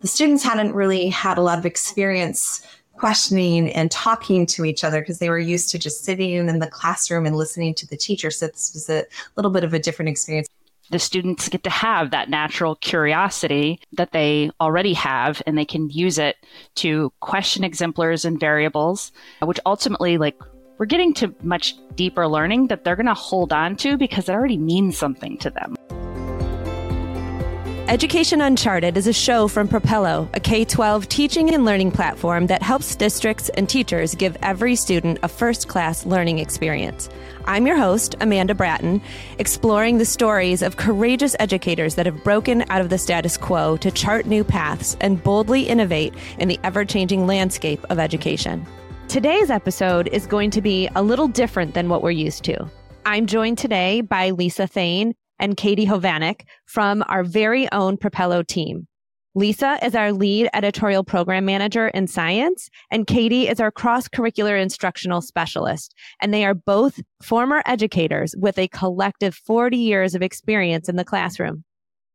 the students hadn't really had a lot of experience questioning and talking to each other because they were used to just sitting in the classroom and listening to the teacher. So this was a little bit of a different experience. The students get to have that natural curiosity that they already have, and they can use it to question exemplars and variables, which ultimately, like, we're getting to much deeper learning that they're going to hold on to because it already means something to them. Education Uncharted is a show from Propello, a K 12 teaching and learning platform that helps districts and teachers give every student a first class learning experience. I'm your host, Amanda Bratten, exploring the stories of courageous educators that have broken out of the status quo to chart new paths and boldly innovate in the ever changing landscape of education. Today's episode is going to be a little different than what we're used to. I'm joined today by Lisa Thayne, and Katie Hovanec from our very own Propello team. Lisa is our lead editorial program manager in science, and Katie is our cross curricular instructional specialist. And they are both former educators with a collective 40 years of experience in the classroom.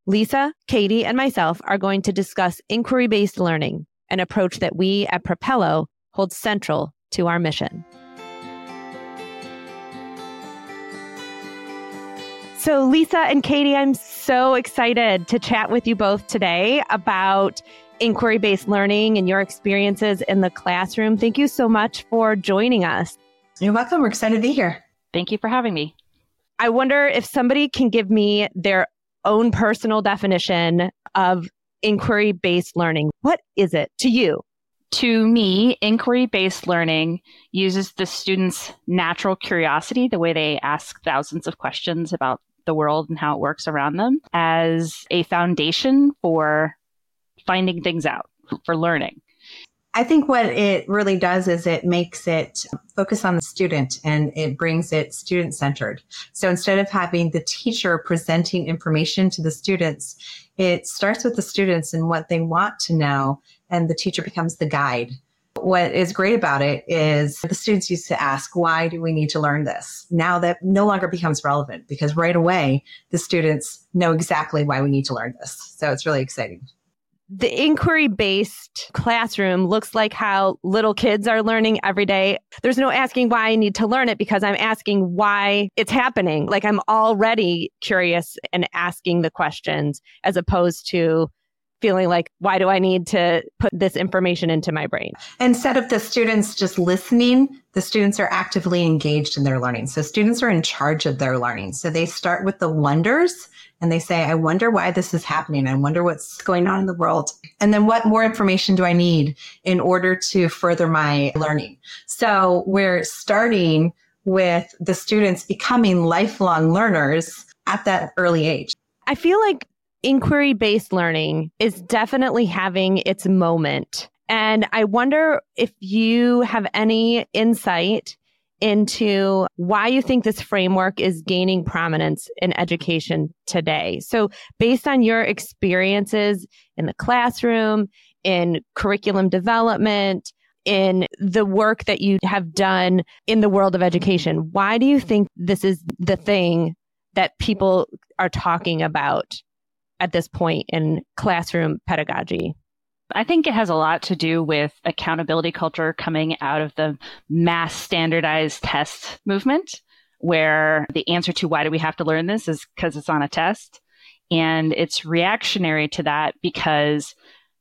Lisa, Katie, and myself are going to discuss inquiry based learning, an approach that we at Propello hold central to our mission. So, Lisa and Katie, I'm so excited to chat with you both today about inquiry based learning and your experiences in the classroom. Thank you so much for joining us. You're welcome. We're excited to be here. Thank you for having me. I wonder if somebody can give me their own personal definition of inquiry based learning. What is it to you? To me, inquiry based learning uses the student's natural curiosity, the way they ask thousands of questions about the world and how it works around them as a foundation for finding things out, for learning. I think what it really does is it makes it focus on the student and it brings it student centered. So instead of having the teacher presenting information to the students, it starts with the students and what they want to know, and the teacher becomes the guide what is great about it is the students used to ask, why do we need to learn this? Now that no longer becomes relevant because right away the students know exactly why we need to learn this. So it's really exciting. The inquiry based classroom looks like how little kids are learning every day. There's no asking why I need to learn it because I'm asking why it's happening. Like I'm already curious and asking the questions as opposed to feeling like, why do I need to put this information into my brain? Instead of the students just listening, the students are actively engaged in their learning. So students are in charge of their learning. So they start with the wonders and they say, I wonder why this is happening. I wonder what's going on in the world. And then what more information do I need in order to further my learning? So we're starting with the students becoming lifelong learners at that early age. I feel like inquiry based learning is definitely having its moment. And I wonder if you have any insight into why you think this framework is gaining prominence in education today. So, based on your experiences in the classroom, in curriculum development, in the work that you have done in the world of education, why do you think this is the thing that people are talking about at this point in classroom pedagogy? I think it has a lot to do with accountability culture coming out of the mass standardized test movement, where the answer to why do we have to learn this is because it's on a test. And it's reactionary to that because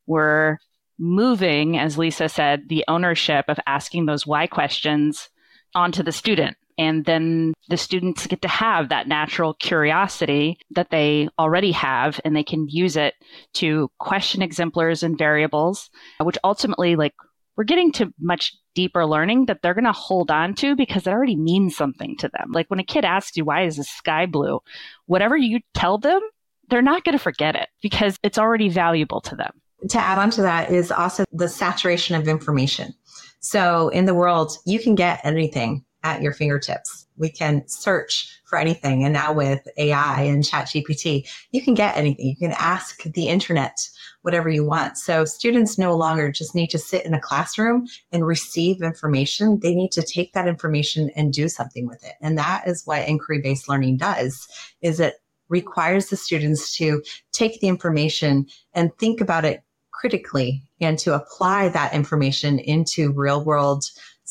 we're moving, as Lisa said, the ownership of asking those why questions onto the student. And then the students get to have that natural curiosity that they already have, and they can use it to question exemplars and variables, which ultimately, like, we're getting to much deeper learning that they're going to hold on to because it already means something to them. Like when a kid asks you, why is the sky blue? Whatever you tell them, they're not going to forget it because it's already valuable to them. To add on to that is also the saturation of information. So in the world, you can get anything at your fingertips. We can search for anything. And now with AI and ChatGPT, you can get anything. You can ask the internet whatever you want. So students no longer just need to sit in a classroom and receive information. They need to take that information and do something with it. And that is what inquiry based learning does is it requires the students to take the information and think about it critically and to apply that information into real world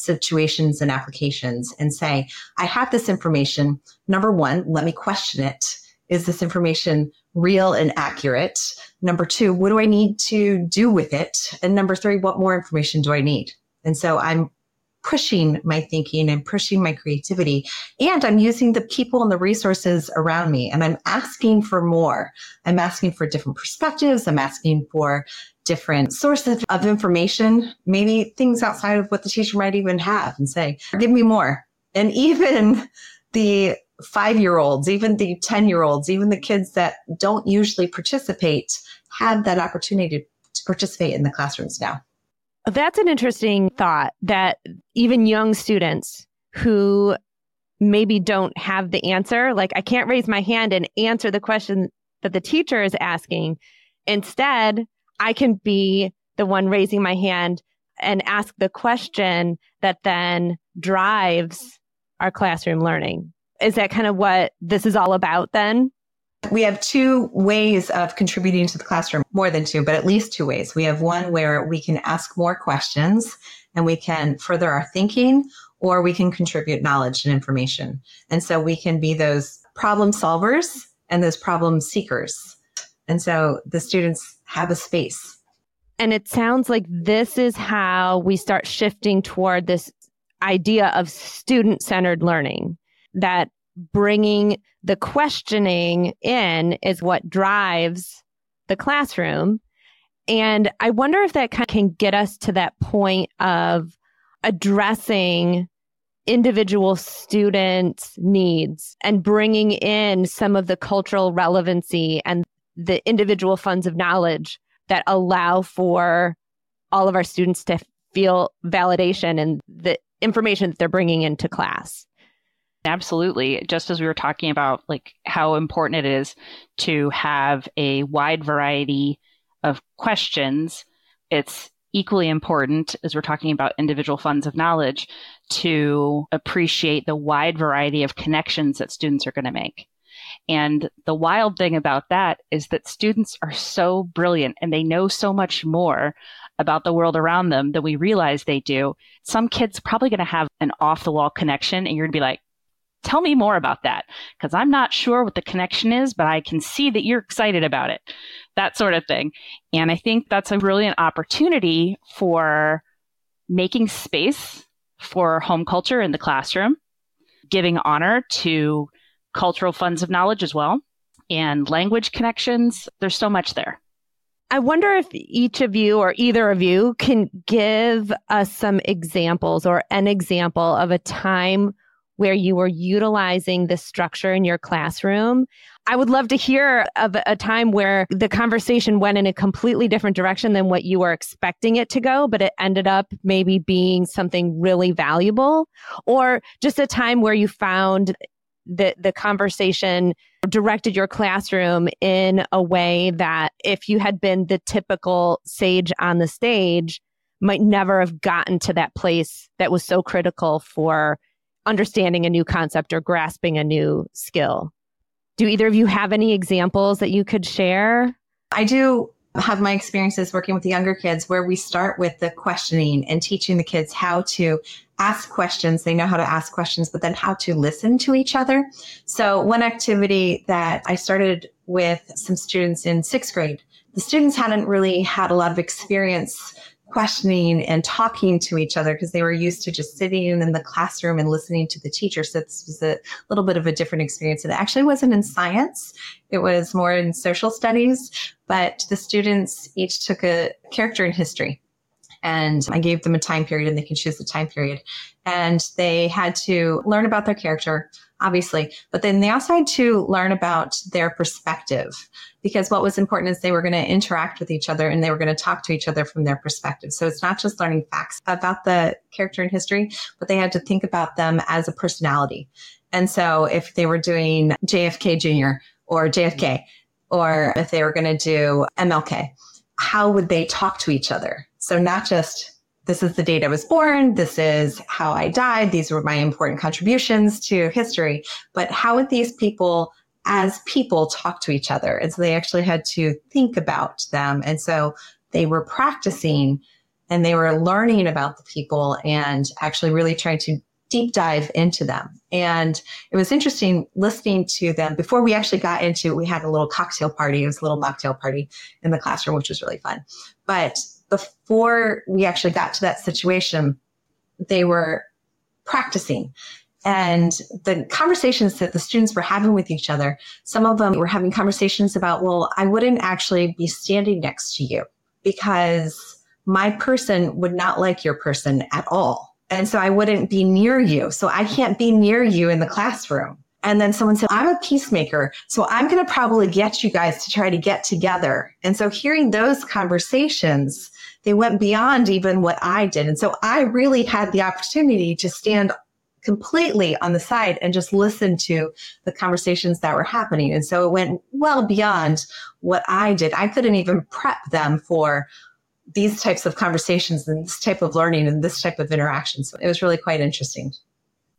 situations and applications and say, I have this information. Number one, let me question it. Is this information real and accurate? Number two, what do I need to do with it? And number three, what more information do I need? And so I'm pushing my thinking and pushing my creativity. And I'm using the people and the resources around me and I'm asking for more. I'm asking for different perspectives. I'm asking for different sources of information, maybe things outside of what the teacher might even have and say, give me more. And even the five year olds, even the 10 year olds, even the kids that don't usually participate have that opportunity to participate in the classrooms now. That's an interesting thought that even young students who maybe don't have the answer, like I can't raise my hand and answer the question that the teacher is asking. Instead, I can be the one raising my hand and ask the question that then drives our classroom learning. Is that kind of what this is all about then? We have two ways of contributing to the classroom, more than two, but at least two ways. We have one where we can ask more questions and we can further our thinking, or we can contribute knowledge and information. And so we can be those problem solvers and those problem seekers. And so the students have a space. And it sounds like this is how we start shifting toward this idea of student centered learning that bringing the questioning in is what drives the classroom. And I wonder if that kind can get us to that point of addressing individual students' needs and bringing in some of the cultural relevancy and the individual funds of knowledge that allow for all of our students to feel validation and the information that they're bringing into class. Absolutely. Just as we were talking about like how important it is to have a wide variety of questions, it's equally important as we're talking about individual funds of knowledge to appreciate the wide variety of connections that students are going to make. And the wild thing about that is that students are so brilliant and they know so much more about the world around them than we realize they do. Some kids probably going to have an off the wall connection and you're going to be like, tell me more about that because I'm not sure what the connection is, but I can see that you're excited about it, that sort of thing. And I think that's a brilliant opportunity for making space for home culture in the classroom, giving honor to cultural funds of knowledge as well, and language connections. There's so much there. I wonder if each of you or either of you can give us some examples or an example of a time where you were utilizing this structure in your classroom. I would love to hear of a time where the conversation went in a completely different direction than what you were expecting it to go, but it ended up maybe being something really valuable, or just a time where you found that the conversation directed your classroom in a way that if you had been the typical sage on the stage, might never have gotten to that place that was so critical for understanding a new concept or grasping a new skill. Do either of you have any examples that you could share? I do have my experiences working with the younger kids where we start with the questioning and teaching the kids how to ask questions. They know how to ask questions, but then how to listen to each other. So one activity that I started with some students in sixth grade, the students hadn't really had a lot of experience questioning and talking to each other because they were used to just sitting in the classroom and listening to the teacher. So this was a little bit of a different experience. It actually wasn't in science. It was more in social studies, but the students each took a character in history and I gave them a time period and they can choose the time period. And they had to learn about their character, obviously, but then they also had to learn about their perspective because what was important is they were going to interact with each other and they were going to talk to each other from their perspective. So it's not just learning facts about the character in history, but they had to think about them as a personality. And so if they were doing JFK Jr. or JFK, or if they were going to do MLK, how would they talk to each other? So not just this is the date I was born, this is how I died, these were my important contributions to history, but how would these people as people talk to each other? And so they actually had to think about them. And so they were practicing and they were learning about the people and actually really trying to deep dive into them. And it was interesting listening to them before we actually got into it. we had a little cocktail party. It was a little mocktail party in the classroom, which was really fun. But before we actually got to that situation, they were practicing. And the conversations that the students were having with each other, some of them were having conversations about, well, I wouldn't actually be standing next to you because my person would not like your person at all. And so I wouldn't be near you. So I can't be near you in the classroom. And then someone said, I'm a peacemaker. So I'm going to probably get you guys to try to get together. And so hearing those conversations, they went beyond even what I did. And so I really had the opportunity to stand completely on the side and just listen to the conversations that were happening. And so it went well beyond what I did. I couldn't even prep them for these types of conversations and this type of learning and this type of interaction. So it was really quite interesting.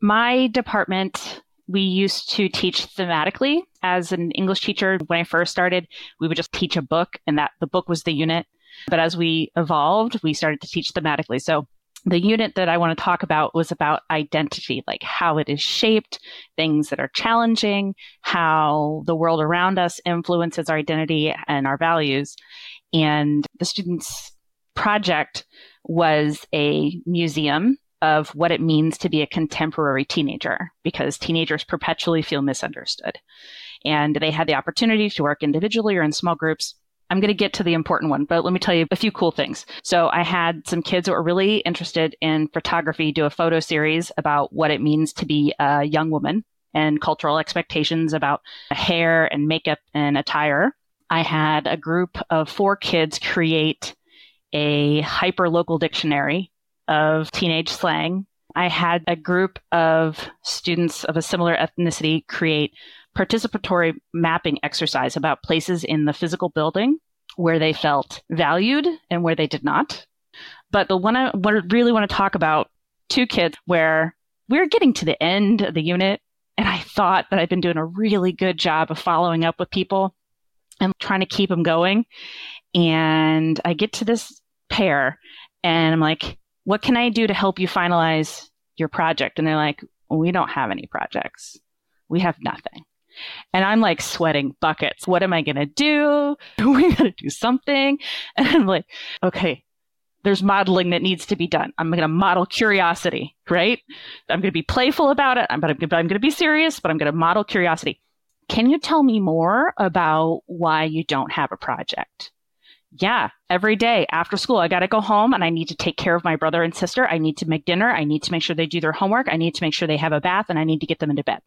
My department, we used to teach thematically. As an English teacher, when I first started, we would just teach a book and that the book was the unit. But as we evolved, we started to teach thematically. So the unit that I want to talk about was about identity, like how it is shaped, things that are challenging, how the world around us influences our identity and our values. And the students' project was a museum of what it means to be a contemporary teenager because teenagers perpetually feel misunderstood. And they had the opportunity to work individually or in small groups I'm going to get to the important one, but let me tell you a few cool things. So I had some kids that were really interested in photography do a photo series about what it means to be a young woman and cultural expectations about hair and makeup and attire. I had a group of four kids create a hyper local dictionary of teenage slang. I had a group of students of a similar ethnicity create participatory mapping exercise about places in the physical building where they felt valued and where they did not. But the one I really want to talk about two kids where we are getting to the end of the unit, and I thought that I'd been doing a really good job of following up with people and trying to keep them going. And I get to this pair, and I'm like, what can I do to help you finalize your project? And they're like, we don't have any projects. We have nothing. And I'm like sweating buckets. What am I going to do? we got to do something. And I'm like, okay, there's modeling that needs to be done. I'm going to model curiosity, right? I'm going to be playful about it, but I'm, I'm going to be serious, but I'm going to model curiosity. Can you tell me more about why you don't have a project? Yeah, every day after school, I got to go home and I need to take care of my brother and sister. I need to make dinner. I need to make sure they do their homework. I need to make sure they have a bath and I need to get them into bed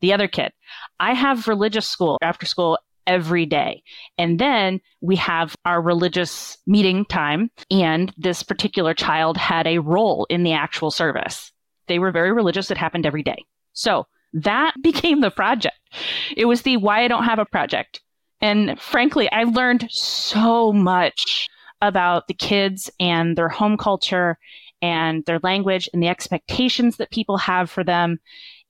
the other kid. I have religious school after school every day. And then we have our religious meeting time. And this particular child had a role in the actual service. They were very religious. It happened every day. So that became the project. It was the why I don't have a project. And frankly, I learned so much about the kids and their home culture and their language and the expectations that people have for them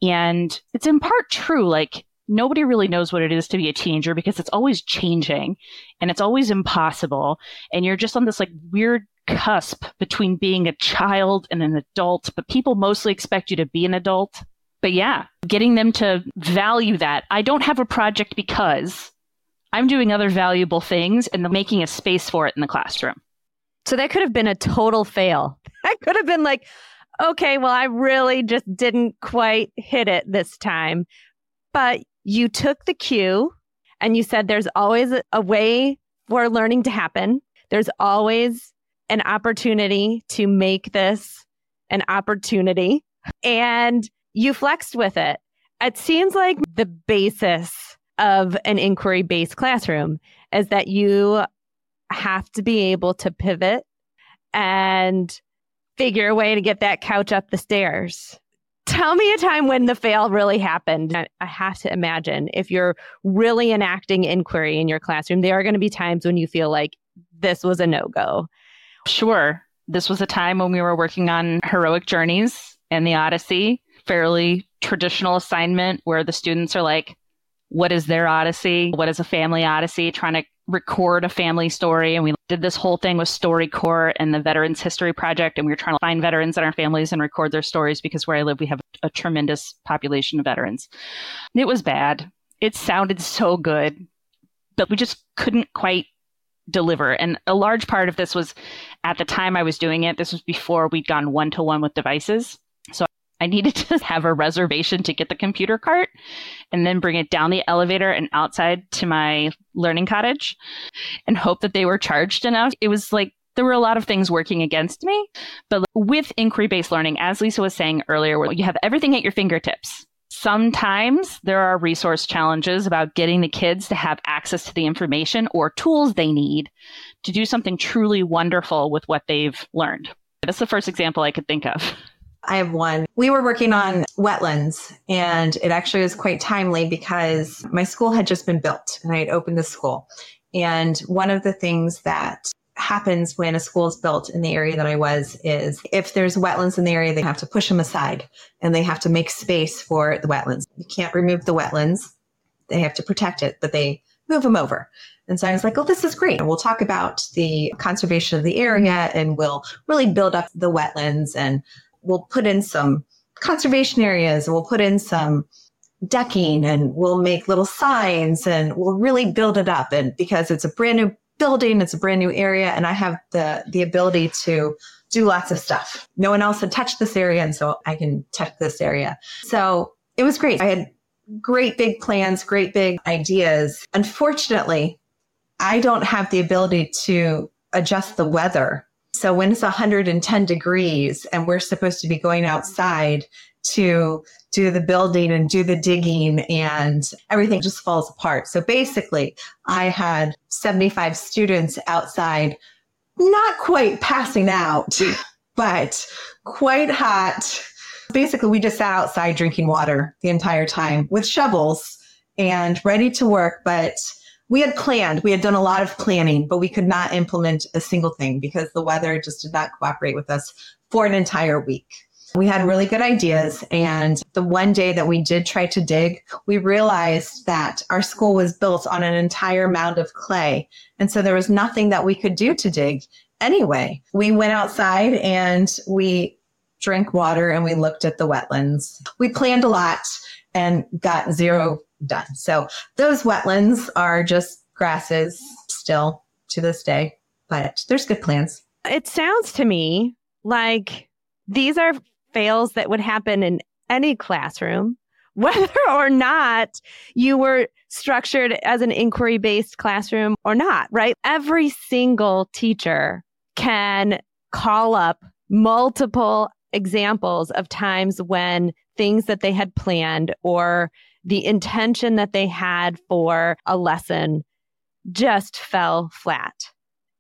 and it's in part true. Like nobody really knows what it is to be a teenager because it's always changing and it's always impossible. And you're just on this like weird cusp between being a child and an adult, but people mostly expect you to be an adult. But yeah, getting them to value that. I don't have a project because I'm doing other valuable things and making a space for it in the classroom. So that could have been a total fail. That could have been like, okay, well, I really just didn't quite hit it this time. But you took the cue and you said there's always a way for learning to happen. There's always an opportunity to make this an opportunity. And you flexed with it. It seems like the basis of an inquiry based classroom is that you have to be able to pivot and figure a way to get that couch up the stairs. Tell me a time when the fail really happened. I have to imagine if you're really enacting inquiry in your classroom, there are going to be times when you feel like this was a no go. Sure. This was a time when we were working on heroic journeys and the Odyssey, fairly traditional assignment where the students are like, what is their Odyssey? What is a family Odyssey? Trying to record a family story. And we did this whole thing with StoryCorps and the Veterans History Project. And we were trying to find veterans in our families and record their stories because where I live, we have a tremendous population of veterans. It was bad. It sounded so good, but we just couldn't quite deliver. And a large part of this was at the time I was doing it, this was before we'd gone one to one with devices. So I needed to have a reservation to get the computer cart and then bring it down the elevator and outside to my learning cottage and hope that they were charged enough. It was like there were a lot of things working against me. But with inquiry based learning, as Lisa was saying earlier, where you have everything at your fingertips. Sometimes there are resource challenges about getting the kids to have access to the information or tools they need to do something truly wonderful with what they've learned. That's the first example I could think of. I have one. We were working on wetlands, and it actually was quite timely because my school had just been built and I had opened the school. And one of the things that happens when a school is built in the area that I was is if there's wetlands in the area, they have to push them aside and they have to make space for the wetlands. You can't remove the wetlands. They have to protect it, but they move them over. And so I was like, oh, this is great. We'll talk about the conservation of the area and we'll really build up the wetlands and we'll put in some conservation areas we'll put in some decking and we'll make little signs and we'll really build it up. And because it's a brand new building, it's a brand new area, and I have the the ability to do lots of stuff. No one else had touched this area, and so I can touch this area. So it was great. I had great big plans, great big ideas. Unfortunately, I don't have the ability to adjust the weather so when it's 110 degrees and we're supposed to be going outside to do the building and do the digging and everything just falls apart. So basically, I had 75 students outside, not quite passing out, but quite hot. Basically, we just sat outside drinking water the entire time with shovels and ready to work, but we had planned, we had done a lot of planning, but we could not implement a single thing because the weather just did not cooperate with us for an entire week. We had really good ideas. And the one day that we did try to dig, we realized that our school was built on an entire mound of clay. And so there was nothing that we could do to dig anyway. We went outside and we drank water and we looked at the wetlands. We planned a lot and got zero done. So those wetlands are just grasses still to this day, but there's good plans. It sounds to me like these are fails that would happen in any classroom, whether or not you were structured as an inquiry based classroom or not, right? Every single teacher can call up multiple examples of times when things that they had planned or the intention that they had for a lesson just fell flat.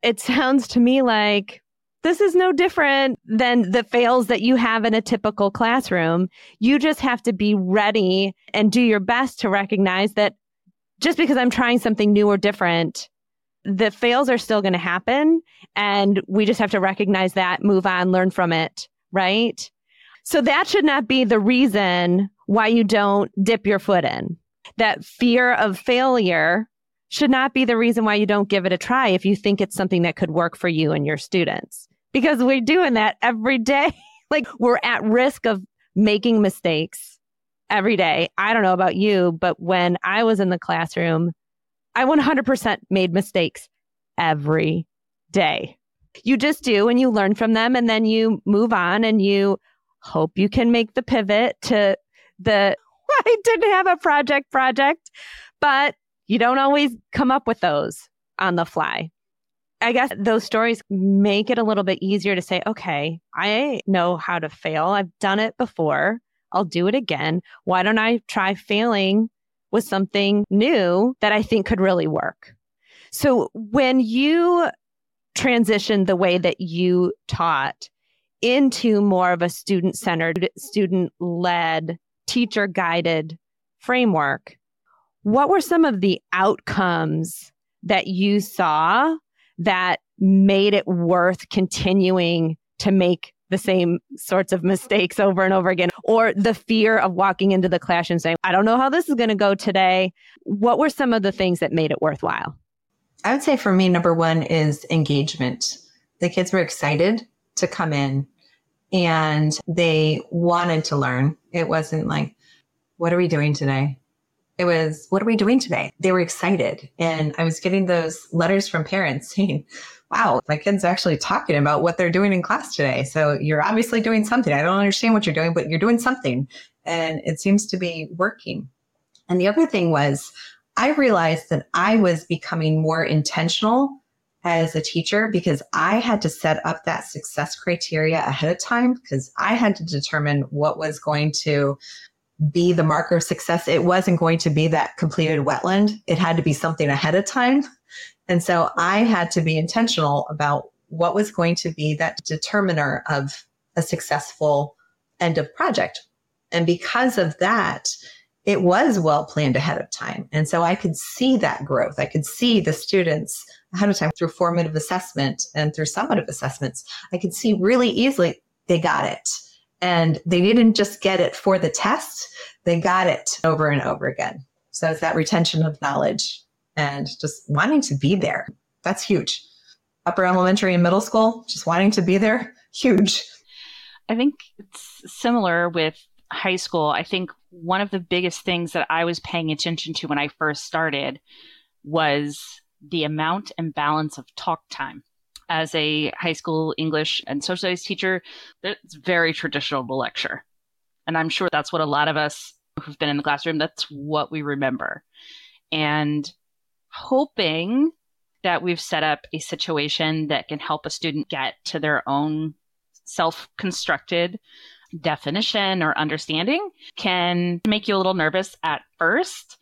It sounds to me like this is no different than the fails that you have in a typical classroom. You just have to be ready and do your best to recognize that just because I'm trying something new or different, the fails are still going to happen. And we just have to recognize that, move on, learn from it, right? So that should not be the reason why you don't dip your foot in. That fear of failure should not be the reason why you don't give it a try if you think it's something that could work for you and your students. Because we're doing that every day. like we're at risk of making mistakes every day. I don't know about you, but when I was in the classroom, I 100% made mistakes every day. You just do and you learn from them and then you move on and you hope you can make the pivot to the I didn't have a project project, but you don't always come up with those on the fly. I guess those stories make it a little bit easier to say, okay, I know how to fail. I've done it before. I'll do it again. Why don't I try failing with something new that I think could really work? So when you transitioned the way that you taught into more of a student centered, student led teacher guided framework, what were some of the outcomes that you saw that made it worth continuing to make the same sorts of mistakes over and over again, or the fear of walking into the classroom saying, I don't know how this is going to go today? What were some of the things that made it worthwhile? I would say for me, number one is engagement. The kids were excited to come in and they wanted to learn. It wasn't like, what are we doing today? It was, what are we doing today? They were excited. And I was getting those letters from parents saying, wow, my kid's are actually talking about what they're doing in class today. So you're obviously doing something. I don't understand what you're doing, but you're doing something. And it seems to be working. And the other thing was, I realized that I was becoming more intentional as a teacher because I had to set up that success criteria ahead of time because I had to determine what was going to be the marker of success. It wasn't going to be that completed wetland. It had to be something ahead of time. And so I had to be intentional about what was going to be that determiner of a successful end of project. And because of that, it was well planned ahead of time. And so I could see that growth. I could see the students ahead of time through formative assessment and through summative assessments. I could see really easily they got it. And they didn't just get it for the test, they got it over and over again. So it's that retention of knowledge and just wanting to be there. That's huge. Upper elementary and middle school, just wanting to be there, huge. I think it's similar with high school. I think one of the biggest things that I was paying attention to when I first started was the amount and balance of talk time. As a high school English and social studies teacher, it's very traditional to lecture. And I'm sure that's what a lot of us who've been in the classroom, that's what we remember. And hoping that we've set up a situation that can help a student get to their own self constructed definition or understanding can make you a little nervous at first.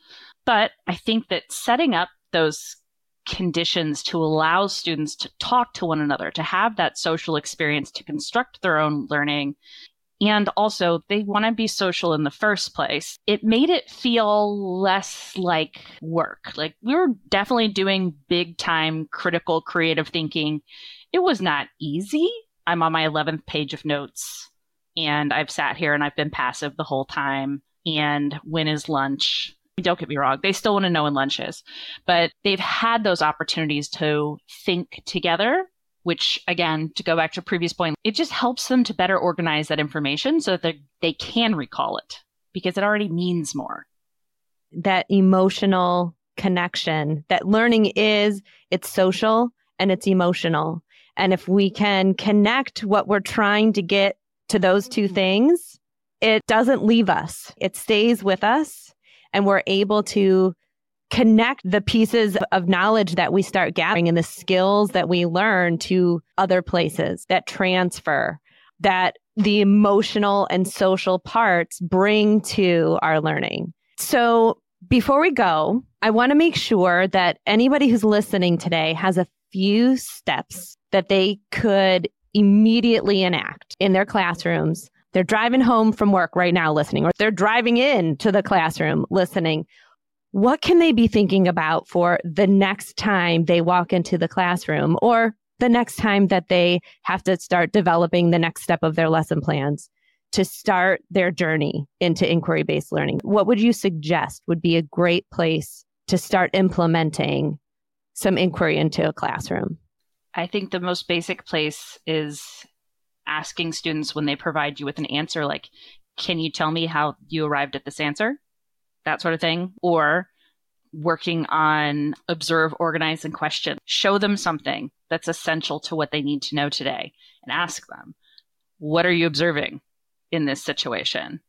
But I think that setting up those conditions to allow students to talk to one another, to have that social experience, to construct their own learning and also they want to be social in the first place. It made it feel less like work. Like we were definitely doing big time critical creative thinking. It was not easy. I'm on my 11th page of notes and I've sat here and I've been passive the whole time. And when is lunch? Don't get me wrong, they still want to know when lunch is, but they've had those opportunities to think together which again, to go back to a previous point, it just helps them to better organize that information so that they can recall it because it already means more. That emotional connection that learning is, it's social and it's emotional. And if we can connect what we're trying to get to those two mm-hmm. things, it doesn't leave us. It stays with us and we're able to connect the pieces of knowledge that we start gathering and the skills that we learn to other places that transfer that the emotional and social parts bring to our learning. So before we go, I want to make sure that anybody who's listening today has a few steps that they could immediately enact in their classrooms. They're driving home from work right now listening, or they're driving in to the classroom listening what can they be thinking about for the next time they walk into the classroom or the next time that they have to start developing the next step of their lesson plans to start their journey into inquiry based learning? What would you suggest would be a great place to start implementing some inquiry into a classroom? I think the most basic place is asking students when they provide you with an answer, like, can you tell me how you arrived at this answer? that sort of thing, or working on observe, organize, and question. Show them something that's essential to what they need to know today and ask them, what are you observing in this situation?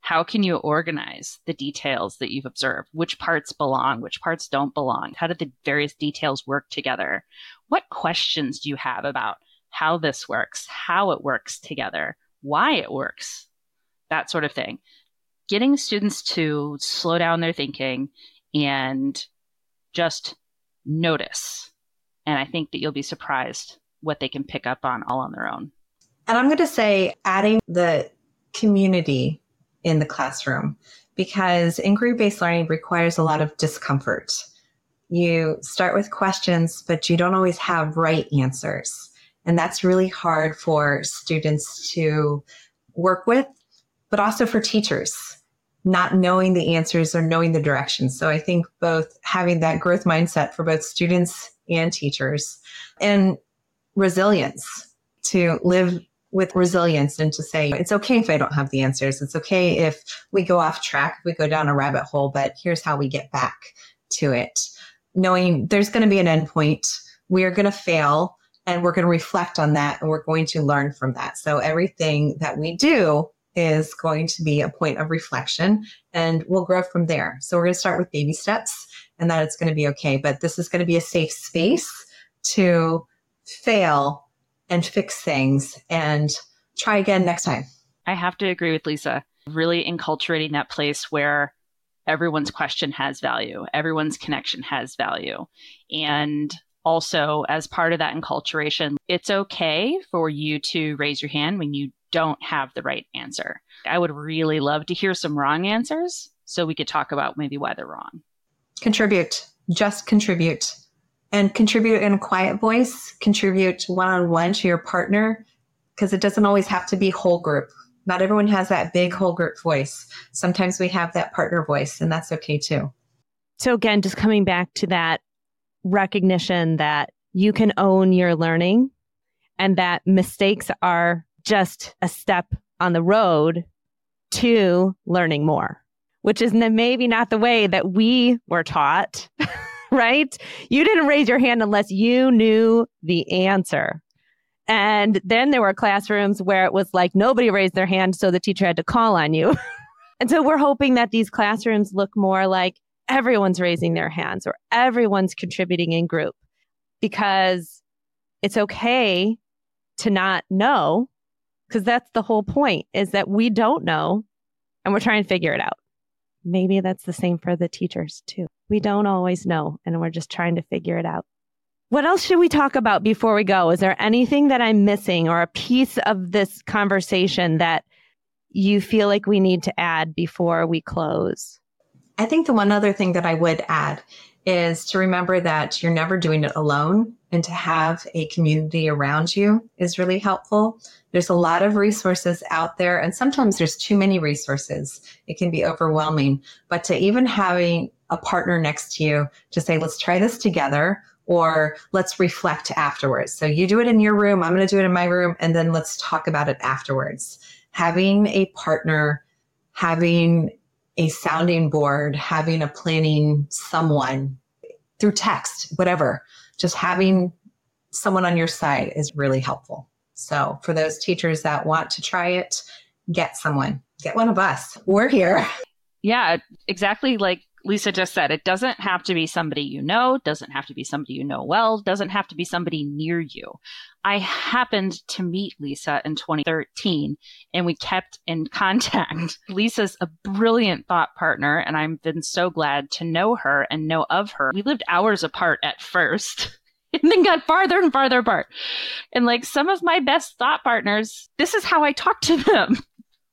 How can you organize the details that you've observed? Which parts belong? Which parts don't belong? How do the various details work together? What questions do you have about how this works, how it works together, why it works? That sort of thing getting students to slow down their thinking and just notice. And I think that you'll be surprised what they can pick up on all on their own. And I'm going to say adding the community in the classroom because inquiry based learning requires a lot of discomfort. You start with questions, but you don't always have right answers. And that's really hard for students to work with, but also for teachers not knowing the answers or knowing the directions. So I think both having that growth mindset for both students and teachers and resilience to live with resilience and to say, it's okay if I don't have the answers. It's okay if we go off track, if we go down a rabbit hole, but here's how we get back to it. Knowing there's going to be an endpoint, we are going to fail and we're going to reflect on that and we're going to learn from that. So everything that we do is going to be a point of reflection and we'll grow from there. So we're going to start with baby steps and that it's going to be okay. But this is going to be a safe space to fail and fix things and try again next time. I have to agree with Lisa. Really enculturating that place where everyone's question has value, everyone's connection has value. And also, as part of that enculturation, it's okay for you to raise your hand when you don't have the right answer. I would really love to hear some wrong answers so we could talk about maybe why they're wrong. Contribute, just contribute and contribute in a quiet voice, contribute one on one to your partner, because it doesn't always have to be whole group. Not everyone has that big whole group voice. Sometimes we have that partner voice, and that's okay too. So, again, just coming back to that recognition that you can own your learning and that mistakes are just a step on the road to learning more, which is maybe not the way that we were taught. right? You didn't raise your hand unless you knew the answer. And then there were classrooms where it was like nobody raised their hand, so the teacher had to call on you. and so we're hoping that these classrooms look more like everyone's raising their hands or everyone's contributing in group because it's okay to not know because that's the whole point is that we don't know and we're trying to figure it out. Maybe that's the same for the teachers too. We don't always know and we're just trying to figure it out. What else should we talk about before we go? Is there anything that I'm missing or a piece of this conversation that you feel like we need to add before we close? I think the one other thing that I would add is to remember that you're never doing it alone and to have a community around you is really helpful. There's a lot of resources out there, and sometimes there's too many resources. It can be overwhelming. But to even having a partner next to you to say, let's try this together, or let's reflect afterwards. So you do it in your room, I'm going to do it in my room, and then let's talk about it afterwards. Having a partner, having a sounding board, having a planning someone through text, whatever, just having someone on your side is really helpful. So for those teachers that want to try it, get someone, get one of us. We're here. Yeah, exactly like Lisa just said. It doesn't have to be somebody you know, doesn't have to be somebody you know well, doesn't have to be somebody near you. I happened to meet Lisa in 2013 and we kept in contact. Lisa's a brilliant thought partner and I've been so glad to know her and know of her. We lived hours apart at first. and then got farther and farther apart. And like some of my best thought partners, this is how I talk to them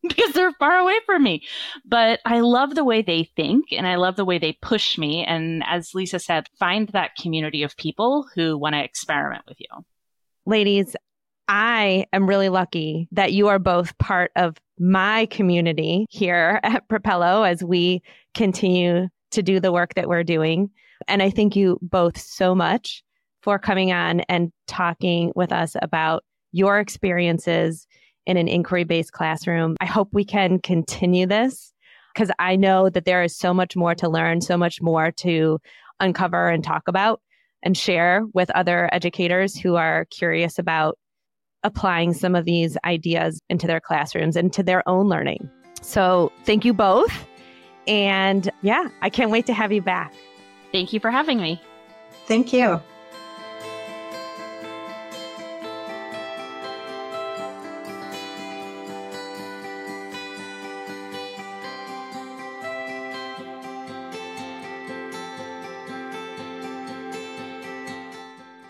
because they're far away from me. But I love the way they think and I love the way they push me. And as Lisa said, find that community of people who want to experiment with you. Ladies, I am really lucky that you are both part of my community here at Propello as we continue to do the work that we're doing. And I thank you both so much for coming on and talking with us about your experiences in an inquiry based classroom. I hope we can continue this because I know that there is so much more to learn, so much more to uncover and talk about and share with other educators who are curious about applying some of these ideas into their classrooms and to their own learning. So, thank you both. And yeah, I can't wait to have you back. Thank you for having me. Thank you.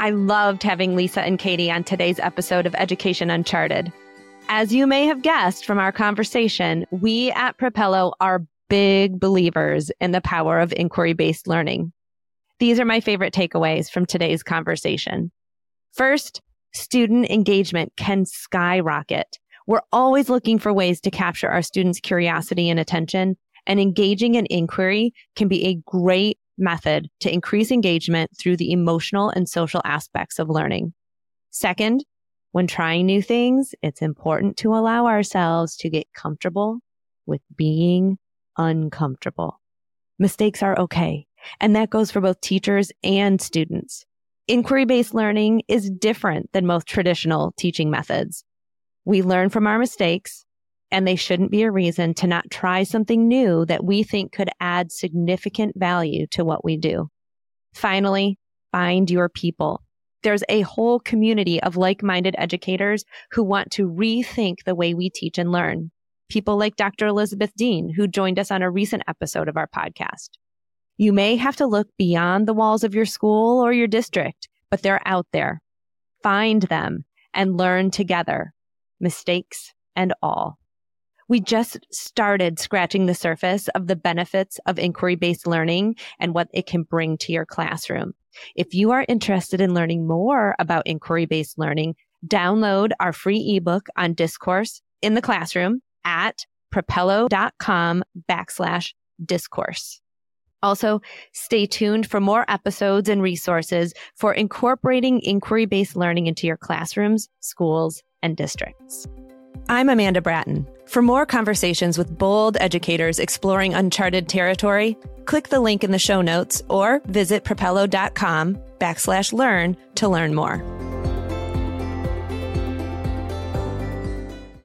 I loved having Lisa and Katie on today's episode of Education Uncharted. As you may have guessed from our conversation, we at Propello are big believers in the power of inquiry based learning. These are my favorite takeaways from today's conversation. First, student engagement can skyrocket. We're always looking for ways to capture our students' curiosity and attention. and engaging in inquiry can be a great method to increase engagement through the emotional and social aspects of learning. Second, when trying new things, it's important to allow ourselves to get comfortable with being uncomfortable. Mistakes are okay. And that goes for both teachers and students. Inquiry based learning is different than most traditional teaching methods. We learn from our mistakes and they shouldn't be a reason to not try something new that we think could add significant value to what we do. Finally, find your people. There's a whole community of like-minded educators who want to rethink the way we teach and learn. People like Dr. Elizabeth Dean, who joined us on a recent episode of our podcast. You may have to look beyond the walls of your school or your district, but they're out there. Find them and learn together, mistakes and all. We just started scratching the surface of the benefits of inquiry based learning and what it can bring to your classroom. If you are interested in learning more about inquiry based learning, download our free ebook on discourse in the classroom at propello.com backslash discourse. Also, stay tuned for more episodes and resources for incorporating inquiry based learning into your classrooms, schools, and districts. I'm Amanda Bratten. For more conversations with bold educators exploring uncharted territory, click the link in the show notes or visit propello.com backslash learn to learn more.